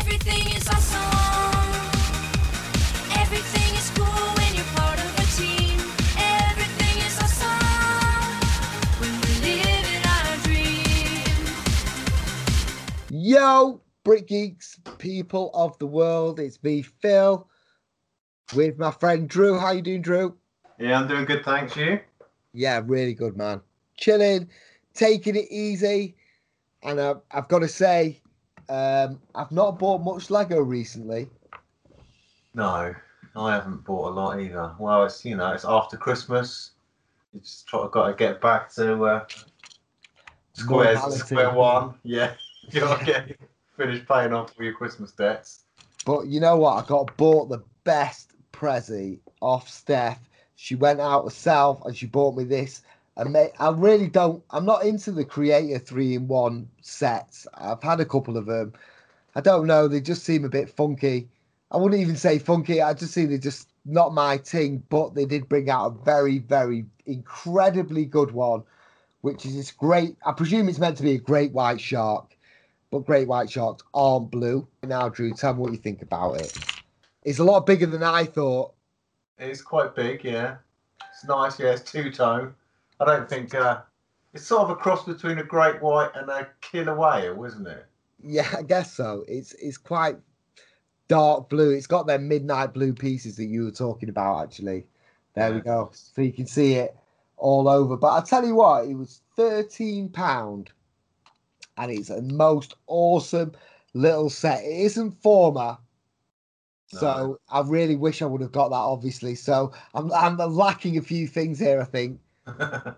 Everything is awesome. Everything is cool when you're part of a team. Everything is awesome when we live in our dream. Yo, Brick Geeks, people of the world, it's me, Phil, with my friend Drew. How you doing, Drew? Yeah, I'm doing good, thanks. You? Yeah, really good, man. Chilling, taking it easy, and uh, I've got to say, um, I've not bought much Lego recently. No, I haven't bought a lot either. Well, it's you know, it's after Christmas. You just try got to get back to uh, squares, square one. Yeah, you got to get finish paying off all your Christmas debts. But you know what? I got bought the best present off Steph. She went out herself and she bought me this. I really don't. I'm not into the Creator three in one sets. I've had a couple of them. I don't know. They just seem a bit funky. I wouldn't even say funky. I just see they're just not my thing. But they did bring out a very, very incredibly good one, which is this great. I presume it's meant to be a great white shark, but great white sharks aren't blue. Now, Drew, tell me what you think about it. It's a lot bigger than I thought. It's quite big, yeah. It's nice, yeah. It's two tone. I don't think uh, it's sort of a cross between a great white and a killer whale, isn't it? Yeah, I guess so. It's it's quite dark blue. It's got their midnight blue pieces that you were talking about. Actually, there we go. So you can see it all over. But I tell you what, it was thirteen pound, and it's a most awesome little set. It isn't Forma. So No. I really wish I would have got that. Obviously, so I'm I'm lacking a few things here. I think.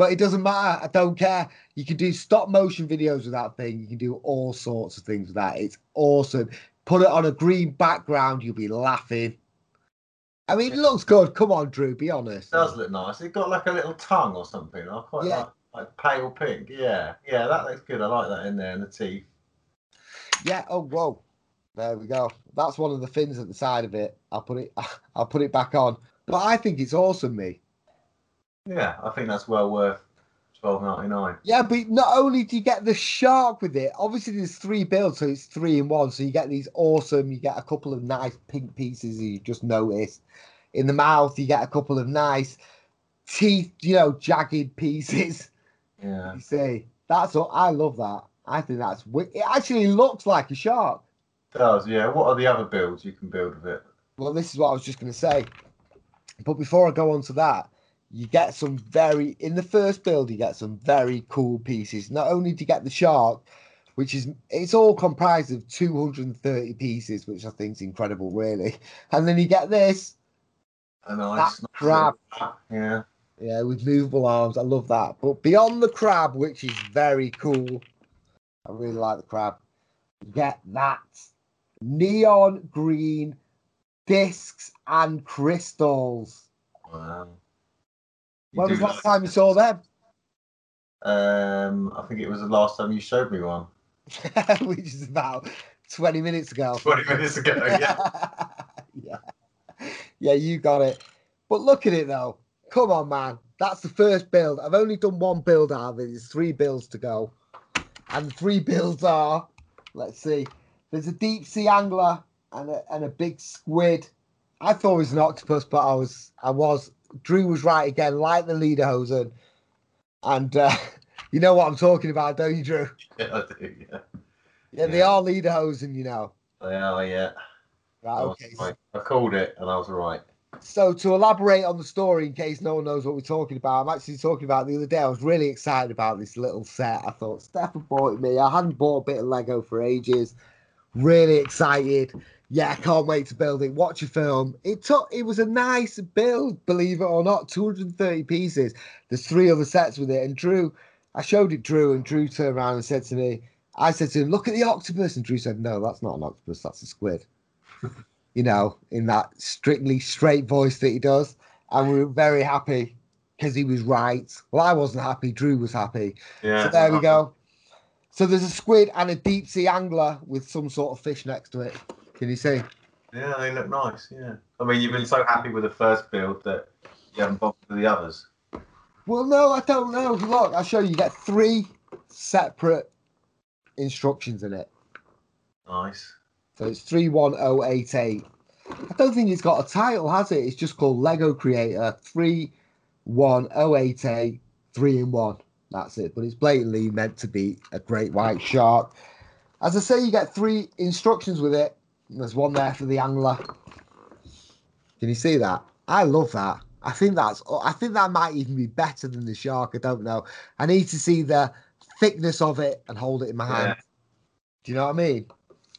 But it doesn't matter. I don't care. You can do stop motion videos with that thing. You can do all sorts of things with that. It's awesome. Put it on a green background, you'll be laughing. I mean, it looks good. Come on, Drew. Be honest. It does look nice. It's got like a little tongue or something. I quite Yeah. like like pale pink. Yeah, yeah, that looks good. I like that in there and the teeth. Yeah. Oh, whoa. There we go. That's one of the fins at the side of it. I'll put it. I'll put it back on. But I think it's awesome, me. Yeah, I think that's well worth twelve ninety nine. Yeah, but not only do you get the shark with it, obviously there's three builds, so it's three in one. So you get these awesome, you get a couple of nice pink pieces you just noticed. In the mouth, you get a couple of nice teeth, you know, jagged pieces. Yeah, You see, that's what I love that. I think that's it. Actually, looks like a shark. it does. Yeah. What are the other builds you can build with it? Well, this is what I was just going to say. But before I go on to that, you get some very in the first build. You get some very cool pieces. Not only do you get the shark, which is it's all comprised of 230 pieces, which I think is incredible, really. And then you get this, A nice, crab. little- Yeah. yeah, with movable arms. I love that. But beyond the crab, which is very cool, I really like the crab. You get that neon green discs and crystals. Wow. You When was the last time you saw them? Um, I think it was the last time you showed me one. Which is about 20 minutes ago. Twenty minutes ago. Yeah. yeah. Yeah, you got it. But look at it though. Come on, man. That's the first build. I've only done one build out of it. There's three builds to go. And the three builds are let's see. There's a deep sea angler and a, and a big squid. I thought it was an octopus, but I was I was Drew was right again, like the lederhosen. And uh, you know what I'm talking about, don't you, Drew? yeah, I do. Yeah. Yeah, they Yeah. are lederhosen, you know. They are. Yeah. Right, I okay. right. I called it, and I was right. So to elaborate on the story, in case no one knows what we're talking about, I'm actually talking about the other day. I was really excited about this little set. I thought Steph had bought me. I hadn't bought a bit of Lego for ages. Really excited. Yeah, I can't wait to build it. Watch a film. It took. It was a nice build, believe it or not. 230 pieces. There's three other sets with it. And Drew, I showed it Drew, and Drew turned around and said to me, I said to him, "Look at the octopus," and Drew said, "No, that's not an octopus. That's a squid." you know, in that strictly straight voice that he does. And we were very happy because he was right. Well, I wasn't happy. Drew was happy. Yeah. So there we go. So there's a squid and a deep sea angler with some sort of fish next to it. Can you see? Yeah, they look nice. Yeah. I mean, you've been so happy with the first build that you haven't bothered with the others. Well, no, I don't know. Look, I'll show you. You get three separate instructions in it. Nice. So it's 31088. I don't think it's got a title, has it? It's just called Lego Creator 31088 3 in 1. That's it. But it's blatantly meant to be a great white shark. As I say, you get three instructions with it. There's one there for the angler. Can you see that? I love that. I think that's I think that might even be better than the shark. I don't know. I need to see the thickness of it and hold it in my hand. Yeah. Do you know what I mean?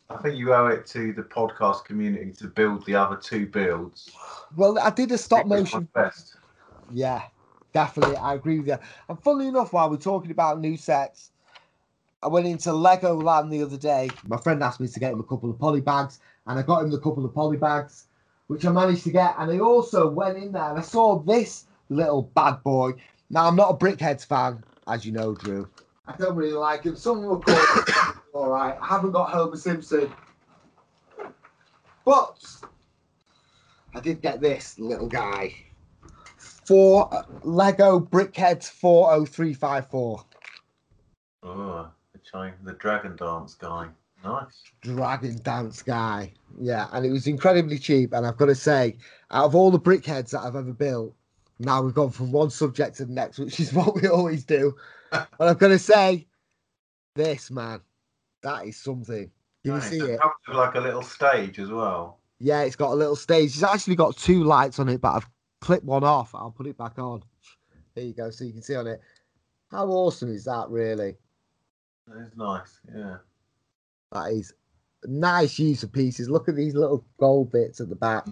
I think you owe it to the podcast community to build the other two builds. Well, I did a stop motion Best. Yeah, definitely. I agree with you. And funnily enough, while we're talking about new sets, I went into Lego Land the other day. My friend asked me to get him a couple of poly bags, and I got him the couple of poly bags, which I managed to get. And I also went in there and I saw this little bad boy. Now, I'm not a Brickheads fan, as you know, Drew. I don't really like him. Some will call all right. I haven't got Homer Simpson. But I did get this little guy for uh, Lego Brickheads 40354 Oh, the the Dragon Dance guy. Nice. Dragon Dance guy. Yeah, and it was incredibly cheap. And I've got to say, out of all the Brickheads that I've ever built, now we've gone from one subject to the next, which is what we always do. but I've got to say, this man, that is something. Can you Nice. see It it? comes with like a little stage as well. Yeah, it's got a little stage. It's actually got two lights on it, but I've clipped one off. I'll put it back on. There you go, so you can see on it. How awesome is that, really? It's nice. Yeah. That is nice use of pieces. Look at these little gold bits at the back.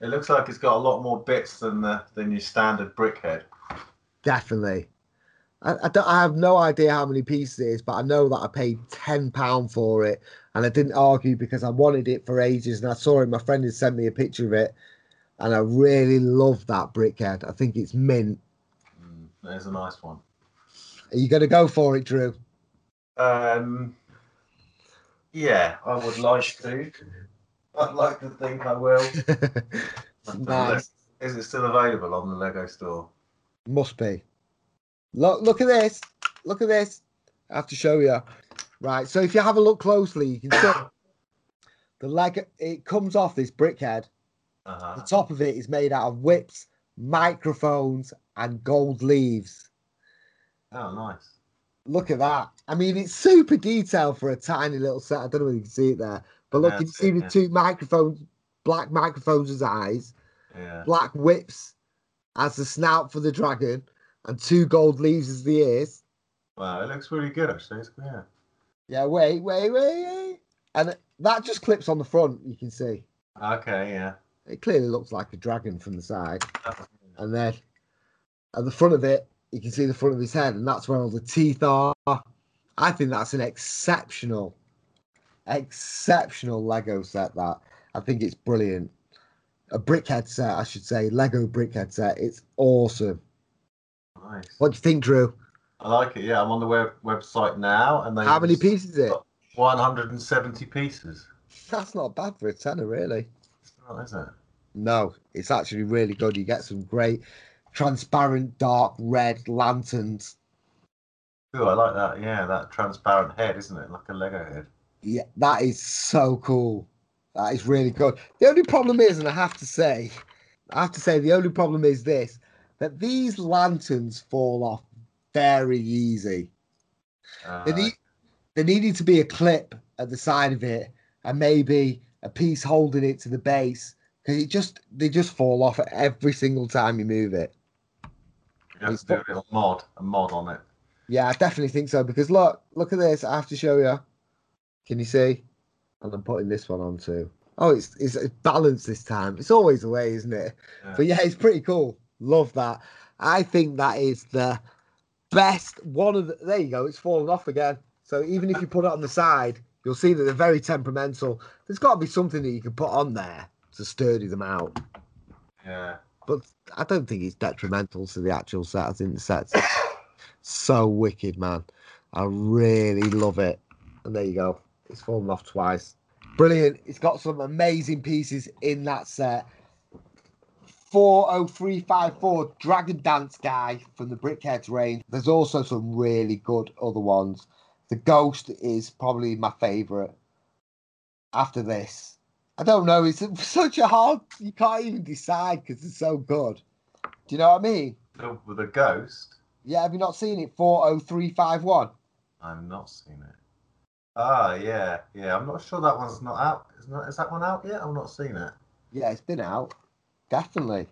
It looks like it's got a lot more bits than the than your standard brickhead. Definitely. I, I, don't, I have no idea how many pieces it is, but I know that I paid £10 for it. And I didn't argue because I wanted it for ages. And I saw it, my friend had sent me a picture of it. And I really love that brickhead. I think it's mint. Mm, there's a nice one. Are you going to go for it, Drew? Um, yeah, I would like to. I'd like to think I will. Nice. Is it still available on the Lego store? Must be. Look, look at this. Look at this. I have to show you. Right. So if you have a look closely, you can see the leg. It comes off this brickhead. Uh-huh. The top of it is made out of whips, microphones, and gold leaves. Oh, nice. Look at that. I mean, it's super detailed for a tiny little set. I don't know if you can see it there, but look, Yeah, you can see it, the yeah. two microphones, black microphones as eyes, Yeah. black whips as the snout for the dragon, and two gold leaves as the ears. Wow, it looks really good actually. It's, yeah. Yeah, wait, wait, wait, wait. And that just clips on the front, you can see. Okay, yeah. It clearly looks like a dragon from the side. Oh. And then at the front of it, you can see the front of his head, and that's where all the teeth are. I think that's an exceptional, exceptional Lego set. That I think it's brilliant. A brickhead set, I should say, Lego brickhead set. It's awesome. Nice. What do you think, Drew? I like it. Yeah, I'm on the web website now, and they How many pieces is it? 170 pieces. That's not bad for a tenner, really. It's not, is it? No, it's actually really good. You get some great transparent dark red lanterns. Ooh, I like that. Yeah, that transparent head, isn't it? Like a Lego head. Yeah, that is so cool. That is really good. The only problem is, and I have to say, I have to say, the only problem is this that these lanterns fall off very easy. Uh, There, need, there needed to be a clip at the side of it and maybe a piece holding it to the base because it just they just fall off every single time you move it. Have to do a little mod, a mod on it. Yeah, I definitely think so because look, look at this. I have to show you. Can you see? And I'm putting this one on too. Oh, it's it's, it's balanced this time. It's always the way, isn't it? Yeah. But yeah, it's pretty cool. Love that. I think that is the best one of the. There you go. It's fallen off again. So even if you put it on the side, you'll see that they're very temperamental. There's got to be something that you can put on there to sturdy them out. Yeah. But I don't think it's detrimental to the actual set. I think the set's so wicked, man. I really love it. And there you go. It's fallen off twice. Brilliant. It's got some amazing pieces in that set. 40354 Dragon Dance Guy from the Brickheads range. There's also some really good other ones. The Ghost is probably my favourite. after this. I don't know. It's such a hard. You can't even decide because it's so good. Do you know what I mean? The, with the ghost. Yeah. Have you not seen it? Four oh three five one. I've not seen it. Ah, yeah, yeah. I'm not sure that one's not out. Is, not, is that one out yet? I've not seen it. Yeah, it's been out. Definitely.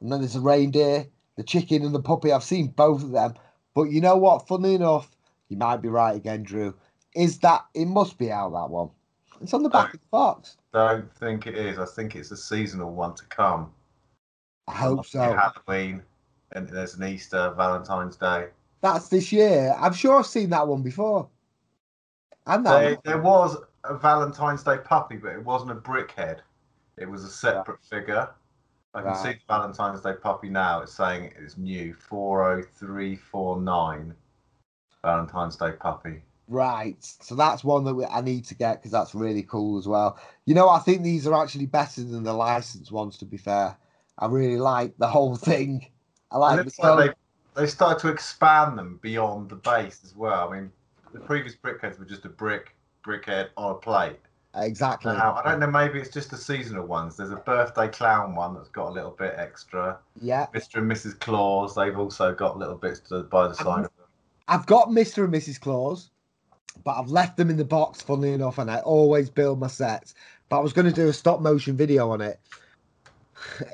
And then there's the reindeer, the chicken, and the puppy. I've seen both of them. But you know what? Funny enough, you might be right again, Drew. Is that it must be out that one? It's on the back of the box. Don't think it is. I think it's a seasonal one to come. I hope so. Halloween, and there's an Easter, Valentine's Day. That's this year. I'm sure I've seen that one before. And that There, one. there was a Valentine's Day puppy, but it wasn't a brickhead. It was a separate figure. I can see the Valentine's Day puppy now. It's saying it's new 40349 Valentine's Day puppy. Right. So that's one that we, I need to get because that's really cool as well. You know, I think these are actually better than the licensed ones, to be fair. I really like the whole thing. I like the like they, they started to expand them beyond the base as well. I mean, the previous brickheads were just a brick, brickhead on a plate. exactly. Now, I don't know, maybe it's just the seasonal ones. There's a birthday clown one that's got a little bit extra. Yeah. Mr. and Mrs. Claus, they've also got little bits to, by the side of them. I've got Mr. and Mrs. Claus, but I've left them in the box, funnily enough, and I always build my sets. But I was going to do a stop motion video on it.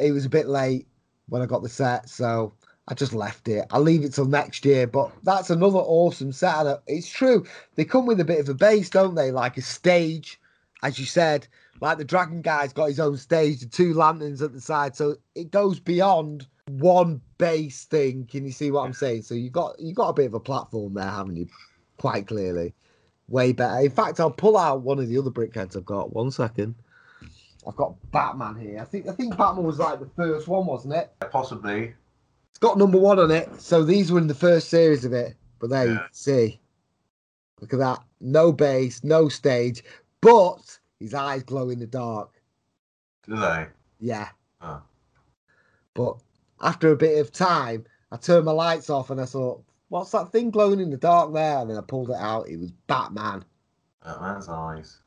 It was a bit late when I got the set, so I just left it. I'll leave it till next year, but that's another awesome set. And uh, it's true, they come with a bit of a base, don't they? Like a stage, as you said. Like the Dragon Guy's got his own stage, the two lanterns at the side, so it goes beyond one base thing. Can you see what I'm saying? So you got you got a bit of a platform there, haven't you? Quite clearly, way better. In fact, I'll pull out one of the other brickheads I've got. One second. I've got Batman here. I think I think Batman was like the first one, wasn't it? Possibly. It's got number one on it. So these were in the first series of it. But there you see. Look at that. No base, no stage, but his eyes glow in the dark. Do they? Yeah. Oh. But after a bit of time, I turned my lights off and I thought, what's that thing glowing in the dark there? And then I pulled it out. It was Batman. Batman's eyes.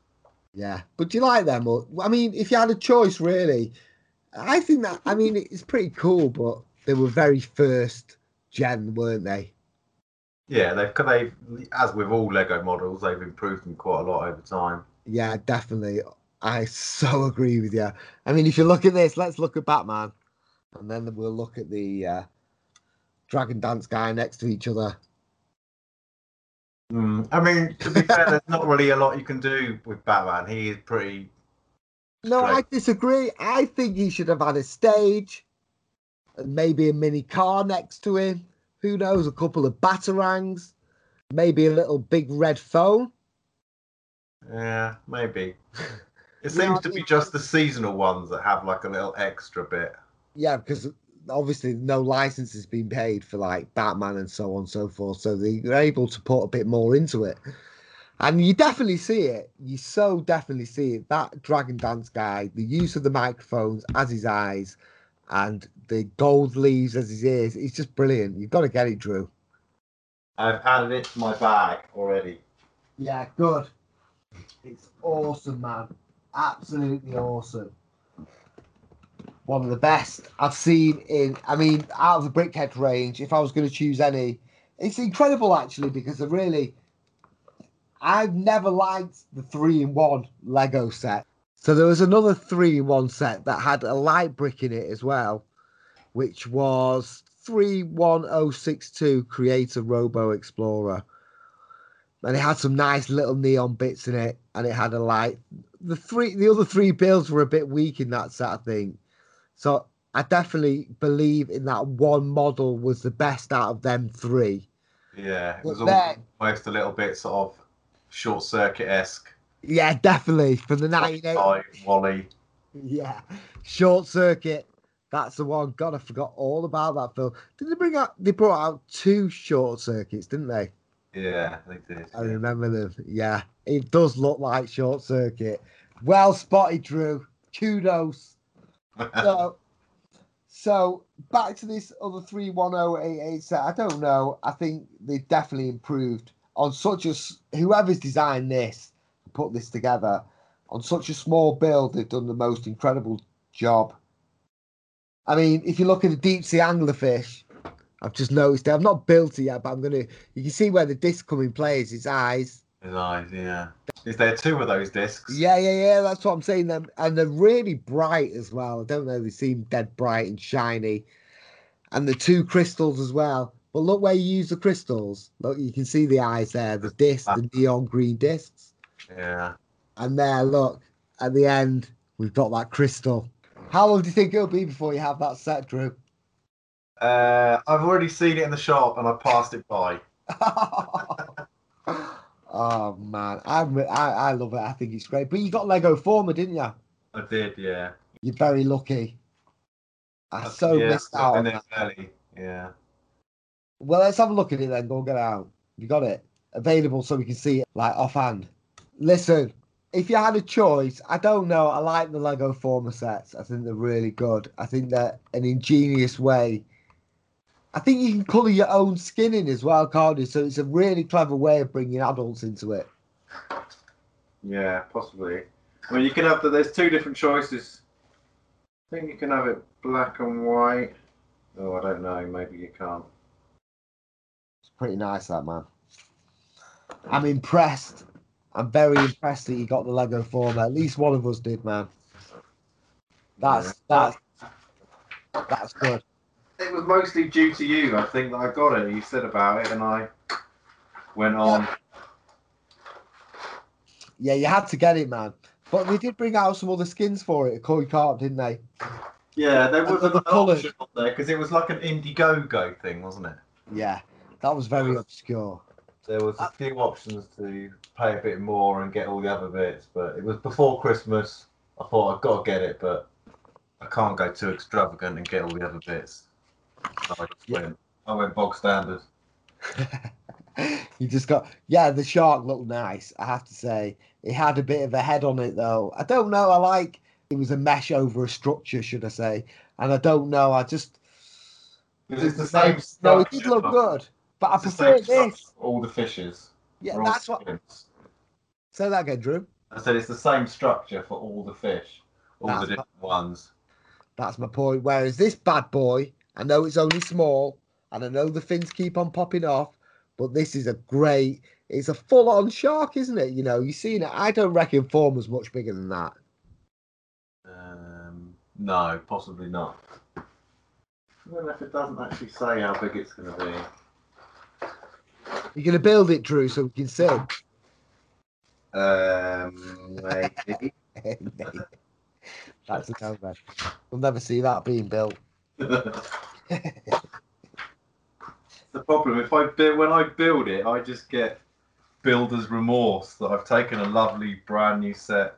Yeah. But do you like them? Or, I mean, if you had a choice, really, I think that, I mean, it's pretty cool, but they were very first gen, weren't they? Yeah, they've they've as with all Lego models, they've improved them quite a lot over time. Yeah, definitely. I so agree with you. I mean, if you look at this, let's look at Batman, and then we'll look at the uh, Dragon Dance guy next to each other. Mm, I mean, to be fair, there's not really a lot you can do with Batman. He is pretty. No, I disagree. I think he should have had a stage, and maybe a mini car next to him. Who knows? A couple of batarangs, maybe a little big red phone. Yeah, maybe. It seems I to be just the seasonal ones that have like a little extra bit. Yeah, because obviously no license has been paid for like Batman and so on and so forth. So they're able to put a bit more into it. And you definitely see it. You so definitely see it. That Dragon Dance guy, the use of the microphones as his eyes and the gold leaves as his ears, it's just brilliant. You've got to get it, Drew. I've added it to my bag already. Yeah, good. It's awesome, man. Absolutely awesome. One of the best I've seen in, I mean, out of the Brickhead range, if I was going to choose any, it's incredible actually because I really, I've never liked the three in one Lego set. So there was another three in one set that had a light brick in it as well, which was 31062 Creator Robo Explorer and it had some nice little neon bits in it, and it had a light. The three, the other three builds were a bit weak in that set, I think. So I definitely believe in that one model was the best out of them three. Yeah, it was then- almost a little bit sort of short circuit esque. Yeah, definitely from the 98. WALL-E. Yeah, short circuit. That's the one. God, I forgot all about that film. Did they bring out? They brought out two short circuits, didn't they? Yeah, they did. I remember them. Yeah, it does look like short circuit. Well spotted, Drew. Kudos. So, so back to this other three one zero eight eight set. I don't know. I think they definitely improved on such a whoever's designed this, put this together. on such a small build, they've done the most incredible job. I mean, if you look at the deep sea anglerfish, I've just noticed it. I've not built it yet, but I'm gonna. You can see where the disc come in play is his eyes. His eyes, yeah. Is there two of those discs? Yeah, yeah, yeah. That's what I'm saying. Them and they're really bright as well. I don't know. They seem dead bright and shiny, and the two crystals as well. But look where you use the crystals. Look, you can see the eyes there. The disc, the neon green discs, Yeah. and there. Look at the end, we've got that crystal. How long do you think it'll be before you have that set, Drew? Uh, I've already seen it in the shop and I passed it by. oh man, I'm, I I love it. I think it's great. But you got Lego Forma, didn't you? I did, yeah. You're very lucky. I That's- so yeah, missed out. on early. Yeah. Well, let's have a look at it then. Go and get out. You got it available so we can see it like offhand. Listen, if you had a choice, I don't know. I like the Lego Forma sets. I think they're really good. I think they're an ingenious way. I think you can colour your own skin in as well, can't you? So it's a really clever way of bringing adults into it. Yeah, possibly. I mean, you can have the. There's two different choices. I think you can have it black and white. Oh, I don't know. Maybe you can't. It's pretty nice, that man. I'm impressed. I'm very impressed that you got the Lego Forma. At least one of us did, man. That's that's that's good. It was mostly due to you. I think that I got it. You said about it, and I went on. Yeah, you had to get it, man. But they did bring out some other skins for it, a Koi Carp, didn't they? Yeah, there And was the an colours. option on there because it was like an Indiegogo thing, wasn't it? Yeah, that was very obscure. There was a uh, few options to pay a bit more and get all the other bits, but it was before Christmas. I thought I've got to get it, but I can't go too extravagant and get all the other bits. I Yeah. went. I went bog standard. you just got yeah, the shark looked nice, I have to say. It had a bit of a head on it though. I don't know, I like it was a mesh over a structure, should I say. And I don't know, I just it's the same. no, it did look good. But I prefer this. all the fishes. Yeah, that's what skins. say that again, Drew. I said it's the same structure for all the fish, all That's the different ones. That's my point. Whereas this bad boy, I know it's only small, and I know the fins keep on popping off, but this is a great. It's a full-on shark, isn't it? You know, you've seen it. I don't reckon form was much bigger than that. Um, no, possibly not. I don't know if it doesn't actually say how big it's going to be. You're gonna build it, Drew, so we can see. Um, maybe. That's a no man. We'll never see that being built. the problem if I build when I build it, I just get builder's remorse that I've taken a lovely brand new set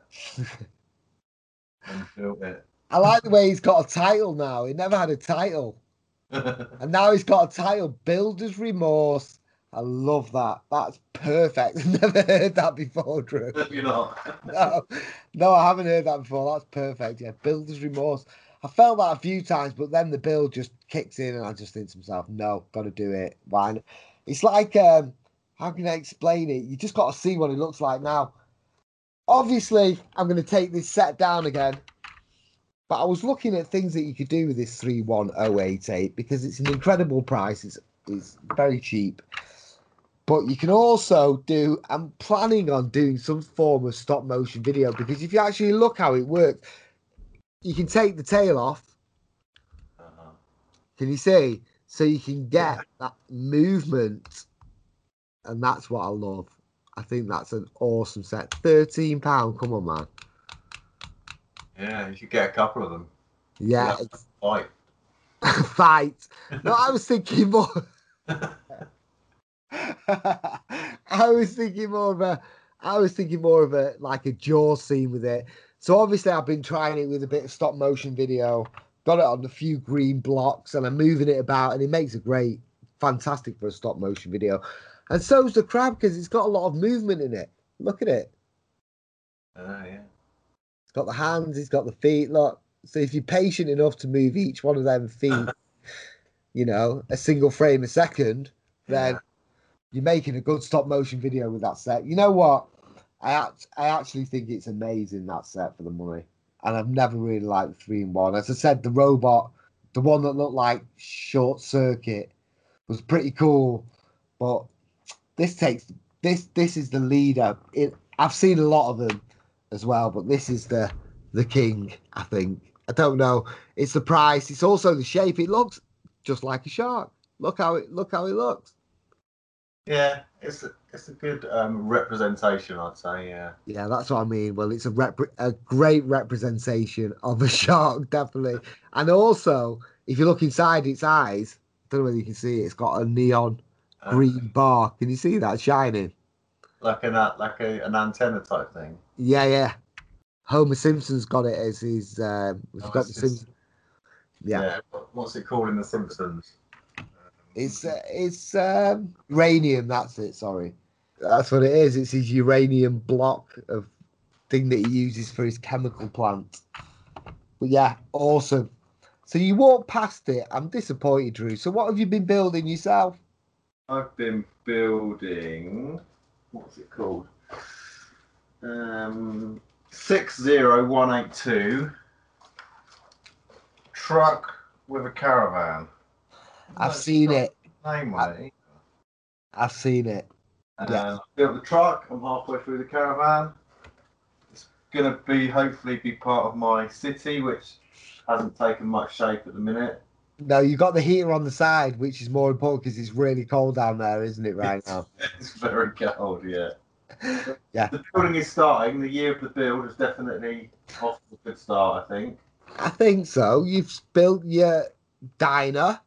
and built it. I like the way he's got a title now. He never had a title, and now he's got a title. Builder's remorse. I love that. That's perfect. I've never heard that before, Drew. You're not. no, no, I haven't heard that before. That's perfect. Yeah, builder's remorse. I felt that a few times, but then the build just kicks in, and I just think to myself, "No, got to do it." Why? not? It's like, um, how can I explain it? You just got to see what it looks like now. Obviously, I'm going to take this set down again, but I was looking at things that you could do with this three one oh eight eight because it's an incredible price. It's it's very cheap. But you can also do, I'm planning on doing some form of stop motion video because if you actually look how it works, you can take the tail off. Uh-huh. Can you see? So you can get that movement. And that's what I love. I think that's an awesome set. £13. Come on, man. Yeah, you should get a couple of them. Yeah, Yeah. Fight. fight. No, I was thinking more. I was thinking more of a. I was thinking more of a like a jaw scene with it. So obviously I've been trying it with a bit of stop motion video. Got it on a few green blocks and I'm moving it about and it makes a great, fantastic for a stop motion video. And so's the crab because it's got a lot of movement in it. Look at it. Oh yeah. It's got the hands, it's got the feet. Look. So if you're patient enough to move each one of them feet, you know, a single frame a second, then Yeah. you're making a good stop motion video with that set. You know what? I I actually think it's amazing that set for the money, and I've never really liked three in one. As I said, the robot, the one that looked like Short Circuit, was pretty cool, but this takes this this is the leader. It I've seen a lot of them as well, but this is the the king. I think I don't know. It's the price. It's also the shape. It looks just like a shark. Look how it look how it looks. Yeah, it's a, it's a good um, representation, I'd say. Yeah. Yeah, that's what I mean. Well, it's a rep- a great representation of a shark, definitely. And also, if you look inside its eyes, I don't know whether you can see it. It's got a neon Um, green bar. Can you see that shining? like an like a, an antenna type thing. Yeah, yeah. Homer Simpson's got it as his. Um, we've Oh, got the Simpsons. Yeah, what- What's it called in The Simpsons? It's uh, it's um, uranium. That's it. Sorry, that's what it is. It's his uranium block of thing that he uses for his chemical plant. But yeah, awesome. So you walk past it. I'm disappointed, Drew. So what have you been building yourself? I've been building. What's it called? Um, six zero one eight two. Truck with a caravan. I've seen it. a Name on. I've seen it. Yeah. Uh, built the truck. I'm halfway through the caravan. It's gonna be hopefully be part of my city, which hasn't taken much shape at the minute. No, you got the heater on the side, which is more important because it's really cold down there, isn't it, right now? It's very cold, yeah. Yeah. The building is starting. The year of the build is definitely off to a good start, I think. I think so. You've built your diner.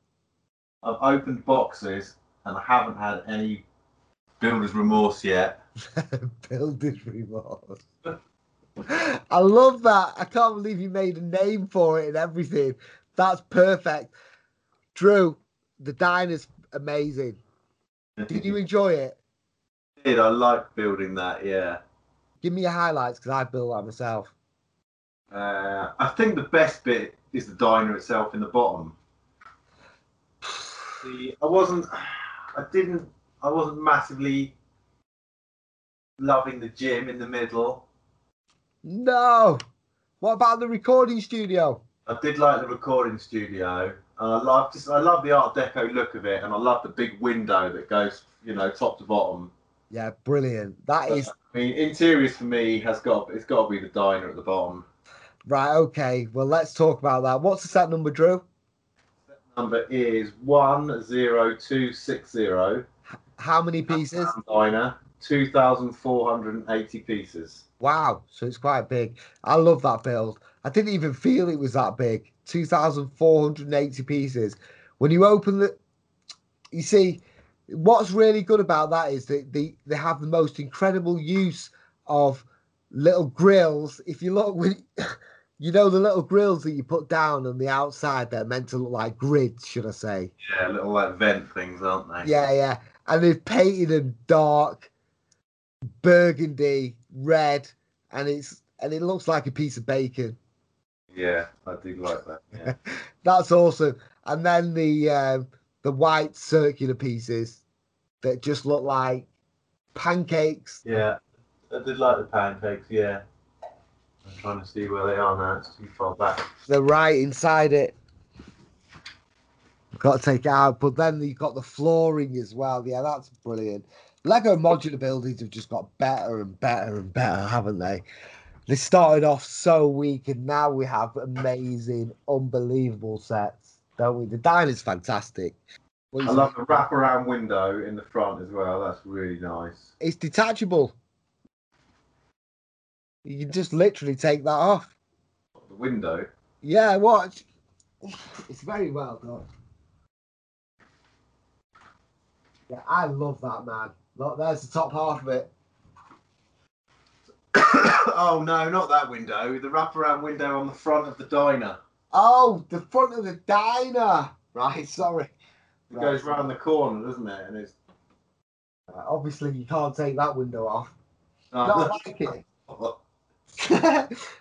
I've opened boxes and I haven't had any builder's remorse yet. Builder's remorse. I love that. I can't believe you made a name for it and everything. That's perfect. Drew, the diner's amazing. Did you enjoy it? did. I like building that, yeah. Give me your highlights because I built that myself. Uh, I think the best bit is the diner itself in the bottom. I wasn't, I didn't, I wasn't massively loving the gym in the middle. No. What about the recording studio? I did like the recording studio. I love just, I love the Art Deco look of it, and I love the big window that goes, you know, top to bottom. Yeah, brilliant. That is I mean, interiors for me has got, it's got to be the diner at the bottom. right. Okay. Well, let's talk about that. What's the set number, Drew? Number is one zero two six zero. How many pieces? Diner, 2,480 pieces. Wow, so it's quite big. I love that build. I didn't even feel it was that big. 2,480 pieces. When you open the, you see, what's really good about that is that they, they have the most incredible use of little grills. If you look, with, you know, the little grills that you put down on the outside, they're meant to look like grids, should I say? Yeah, little like vent things, aren't they? Yeah, yeah. And they've painted them dark, burgundy, red, and it's and it looks like a piece of bacon. Yeah, I do like that. Yeah. That's awesome. And then the um, the white circular pieces that just look like pancakes. yeah, I did like the pancakes. Yeah. I'm trying to see where they are now. It's too far back. They're right inside it. Got to take it out, but then you've got the flooring as well. Yeah, that's brilliant. Lego modular buildings have just got better and better and better, haven't they? They started off so weak, and now we have amazing, unbelievable sets, don't we? The diner's fantastic. I love the wraparound window in the front as well. That's really nice. It's detachable. You just literally take that off. The window. Yeah, watch. It's very well done. Yeah, I love that man. Look, there's the top half of it. oh no, not that window. The wraparound window on the front of the diner. Oh, the front of the diner. Right, sorry. It Right. goes round the corner, doesn't it? And it's. Uh, obviously, you can't take that window off. Oh, Not like it.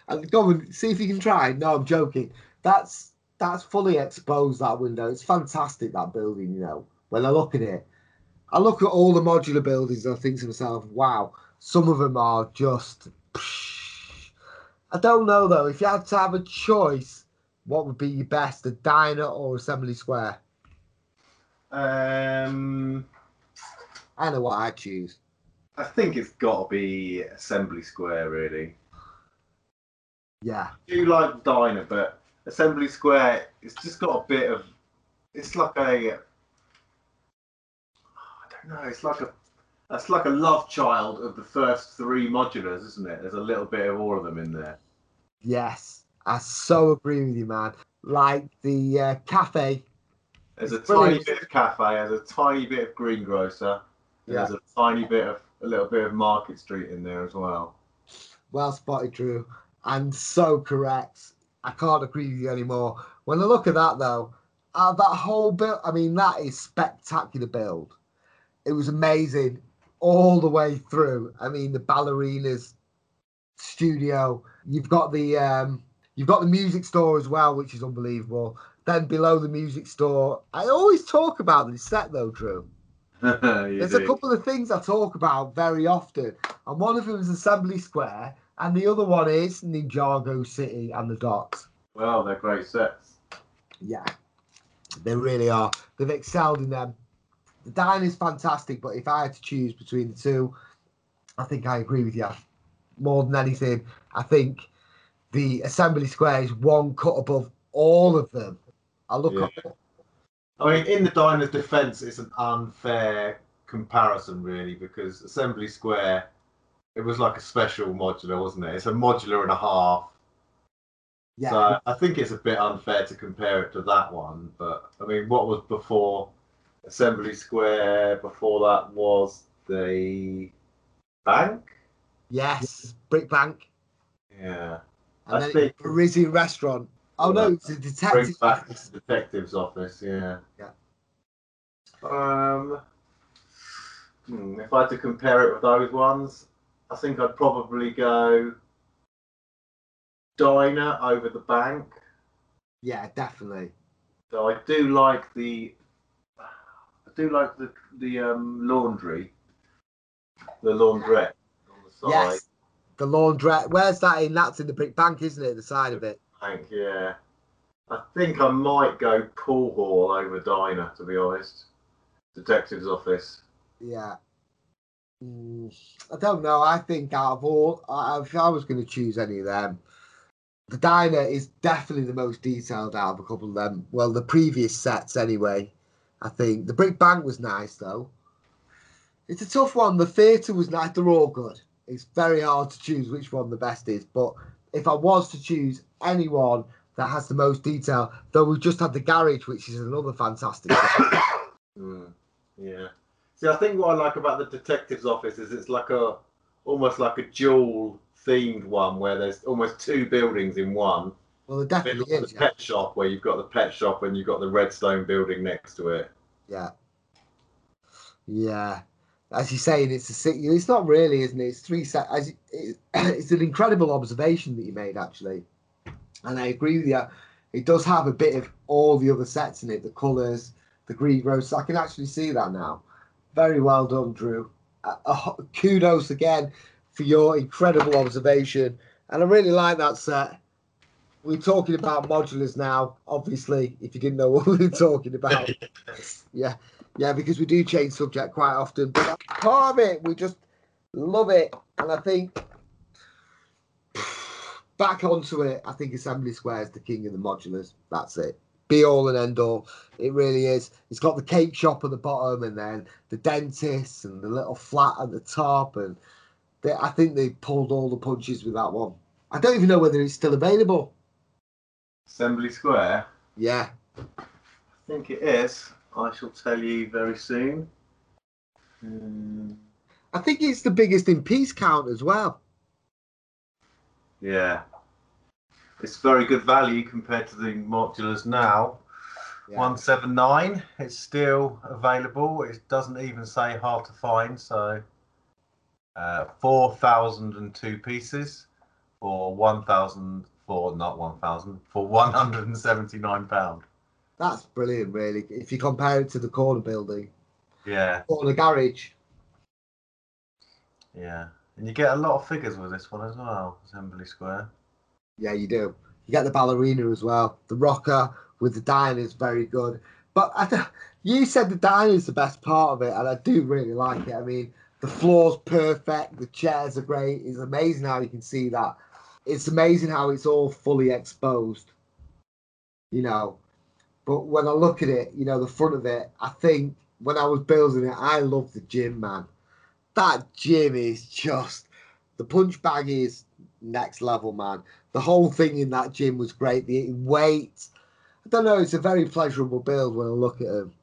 and go on, see if you can try. No, I'm joking. That's that's fully exposed that window. It's fantastic that building. You know, when I look at it, I look at all the modular buildings and I think to myself, wow, some of them are just. I don't know though. If you had to have a choice, what would be your best, a diner or Assembly Square? Um, I know what I'd choose. I think it's got to be Assembly Square, really. Yeah, I do like Diner, but Assembly Square, it's just got a bit of. It's like a. I don't know. It's like a. That's like a love child of the first three modulars, isn't it? There's a little bit of all of them in there. yes, I so agree with you, man. Like the uh, cafe. There's a It's tiny bit of cafe. There's a tiny bit of greengrocer. Yeah. There's a tiny bit of a little bit of Market Street in there as well. Well spotted, Drew, and so correct. I can't agree with you anymore. When I look at that, though, uh, that whole build, I mean, that is spectacular build. It was amazing all the way through. I mean, the ballerinas studio. You've got the um, you've got the music store as well, which is unbelievable. Then below the music store, I always talk about this set though, Drew. There's a couple of things I talk about very often, and one of them is Assembly Square, and the other one is Ninjago City and the docks. Well, they're great sets. Yeah, they really are. They've excelled in them. The dine is fantastic, but if I had to choose between the two, I think I agree with you. More than anything, I think the Assembly Square is one cut above all of them. I look Yeah. at I mean, in the Diners' defence, it's an unfair comparison, really, because Assembly Square, it was like a special modular, wasn't it? It's a modular and a half. yeah, So I think it's a bit unfair to compare it to that one. But I mean, what was before Assembly Square? Before that was the bank. yes, Brick Bank, Yeah, and I then think- Parisian restaurant. Oh no, it's a detective. back to the detective's office. Yeah. Yeah. Um, hmm, if I had to compare it with those ones, I think I'd probably go diner over the bank. Yeah, definitely. So I do like the, I do like the the um, laundry, the laundrette on the side. Yes. The laundrette. Where's that in? That's in the brick bank, isn't it? The side of it. Bank, yeah. I think I might go pool hall over diner, to be honest. Detective's office. Yeah. Mm, I don't know. I think out of all, if I was going to choose any of them, the diner is definitely the most detailed out of a couple of them. Well, the previous sets anyway. I think the brick bank was nice though. It's a tough one. The theatre was nice. They're all good. It's very hard to choose which one the best is. But if I was to choose anyone that has the most detail, though we've just had the garage, which is another fantastic. Mm, yeah. See, I think what I like about the detective's office is it's like a almost like a dual themed one where there's almost two buildings in one. well, there definitely is. the Yeah. pet shop where you've got the pet shop and you've got the redstone building next to it. Yeah. Yeah. As you're saying, it's a six. It's not really, isn't it? It's three set. As it, it's an incredible observation that you made, actually, and I agree with you. It does have a bit of all the other sets in it, the colours, the green rose. I can actually see that now. Very well done, Drew. Uh, kudos again for your incredible observation, and I really like that set. We're talking about modulars now, obviously. If you didn't know what we were talking about, yeah, yeah, because we do change subject quite often, but that's part of it. We just love it, and I think back onto it. I think Assembly Square is the king of the modulars. That's it. Be all and end all. It really is. It's got the cake shop at the bottom, and then the dentist, and the little flat at the top, and they, I think they pulled all the punches with that one. I don't even know whether it's still available. Assembly Square. Yeah, I think it is. I shall tell you very soon. Hmm, I think it's the biggest in piece count as well. yeah. It's very good value compared to the modulars now. Yeah. 179 it's still available it doesn't even say hard to find so uh 4002 pieces for 1000 for not 1000 for 179 pound That's brilliant, really. If you compare it to the corner building, Yeah, or the garage. yeah. And you get a lot of figures with this one as well, Assembly Square. Yeah, you do. You get the ballerina as well. The rocker with the diner is very good. But I you said the diner is the best part of it, and I do really like it. I mean, the floor's perfect. The chairs are great. It's amazing how you can see that. It's amazing how it's all fully exposed. You know, but when I look at it, you know, the front of it, I think when I was building it, I love the gym, man. That gym is just the punch bag is next level, man. The whole thing in that gym was great. The weight, I don't know, it's a very pleasurable build when I look at him.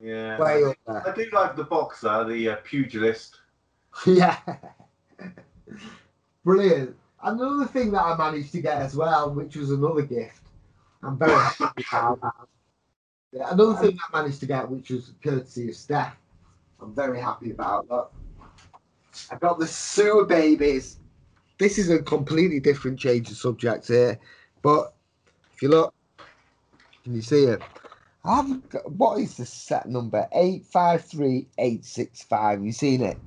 Yeah. Way up there. I do like the boxer, the uh, pugilist. yeah. Brilliant. Another thing that I managed to get as well, which was another gift. I'm very happy about that. Yeah, another thing I managed to get, which was courtesy of Steph. I'm very happy about that. I got the sewer babies. This is a completely different change of subject here, but if you look, can you see it? I've got, what is the set number? Eight five three eight six five. You seen it?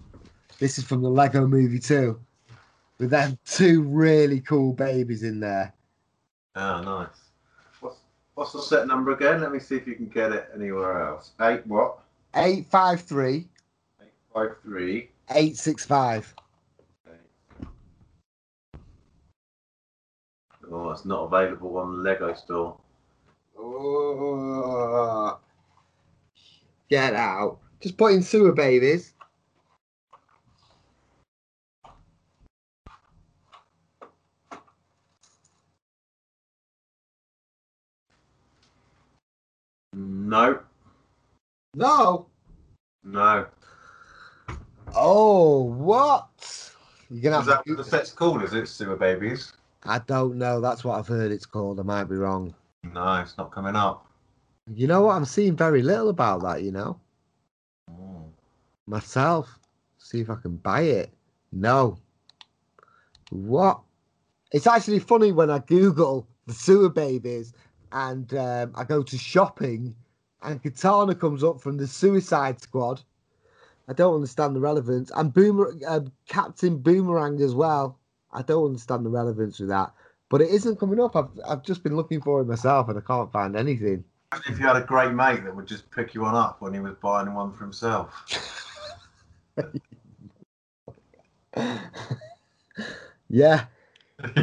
This is from the Lego Movie 2, with them two really cool babies in there. Oh, nice. What's, what's the set number again? Let me see if you can get it anywhere else. Eight what? Eight five three Eight five three. eight six five. Oh, it's not available on the Lego store. Oh, get out! Just put in sewer babies. No, No. no. Oh, what? You're gonna Is have that to. what the set's called? Is it Sewer Babies? I don't know. That's what I've heard it's called. I might be wrong. No, it's not coming up. You know what? I'm seeing very little about that. You know. Mm. myself. See if I can buy it. No. What? It's actually funny when I Google the sewer babies and um, I go to shopping and Katana comes up from the Suicide Squad. I don't understand the relevance. And Boomer, uh, Captain Boomerang as well. I don't understand the relevance of that. But it isn't coming up. I've, I've just been looking for it myself and I can't find anything. If you had a great mate that would just pick you one up when he was buying one for himself. yeah.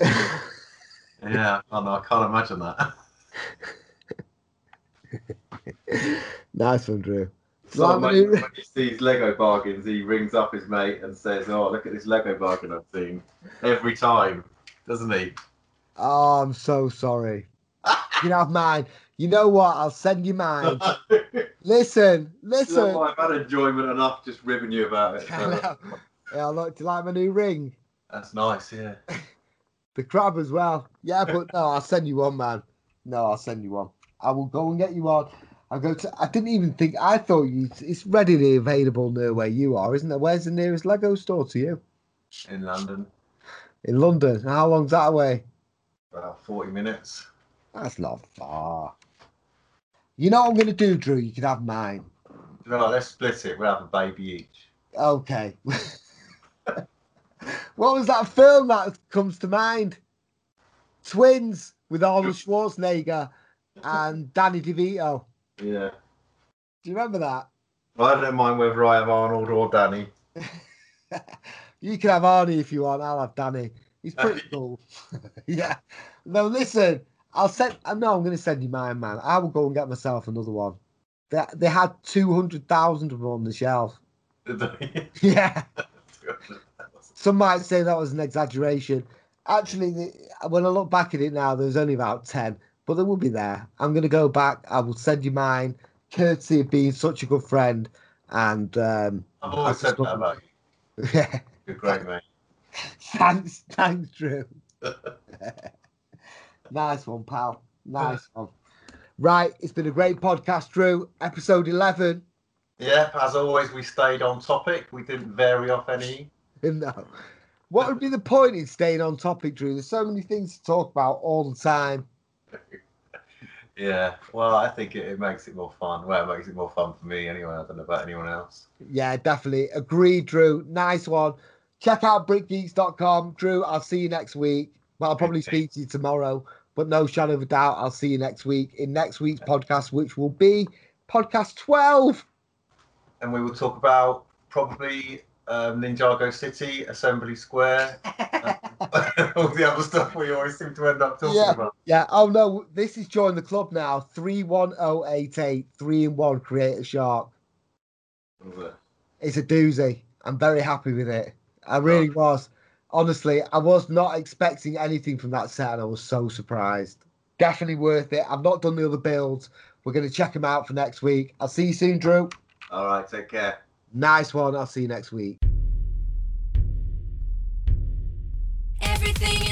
yeah, I know. I can't imagine that. nice one, Drew. So Like when, when you- he sees Lego bargains, he rings up his mate and says, "Oh, look at this Lego bargain I've seen." Every time, doesn't he? Oh, I'm so sorry. You have mine. You know what? I'll send you mine. Listen, You know listen. I've had enjoyment enough just ribbing you about it. I know. yeah, look, do you like my new ring? That's nice, yeah. The crab as well. Yeah, but no, I'll send you one, man. No, I'll send you one. I will go and get you one. Go to. I didn't even think. I thought you. It's readily available near where you are, isn't it? Where's the nearest Lego store to you? In London, In London. How long's that away? about 40 minutes. That's not far. You know what I'm going to do, Drew? You can have mine. Right, let's split it. We'll have a baby each. Okay. what was that film that comes to mind? Twins with Arnold Schwarzenegger and Danny DeVito. Yeah. Do you remember that? I don't mind whether I have Arnold or Danny. You can have Arnie if you want. I'll have Danny. He's pretty cool. yeah. No, listen. I'll send. I uh, know I'm going to send you mine, man. I will go and get myself another one. They, they had two hundred thousand of them on the shelf. Yeah. Some might say that was an exaggeration. Actually, the, when I look back at it now, there's only about 10, but they will be there. I'm going to go back. I will send you mine, courtesy of being such a good friend. And um, I've always said that about you. yeah, You're great, mate. thanks, thanks, Drew. nice one, pal. Nice one. Right, it's been a great podcast, Drew. Episode 11. Yeah, as always, we stayed on topic. We didn't vary off any. no. What would be the point in staying on topic, Drew? There's so many things to talk about all the time. Yeah, well, I think it, it makes it more fun. Well, it makes it more fun for me anyway. I don't know about anyone else. Yeah, definitely. Agree, Drew. Nice one. Check out brickgeeks.com. Drew, I'll see you next week. Well, I'll probably speak to you tomorrow, but no shadow of a doubt, I'll see you next week in next week's podcast, which will be podcast 12. And we will talk about probably um, Ninjago City, Assembly Square, and all the other stuff we always seem to end up talking Yeah. about. Yeah. Oh, no. This is join the club now 31088, 3 in 1 Creator Shark. It? It's a doozy. I'm very happy with it. I really was. Honestly, I was not expecting anything from that set, and I was so surprised. Definitely worth it. I've not done the other builds. We're going to check them out for next week. I'll see you soon, Drew. All right, take care. Nice one. I'll see you next week. Everything.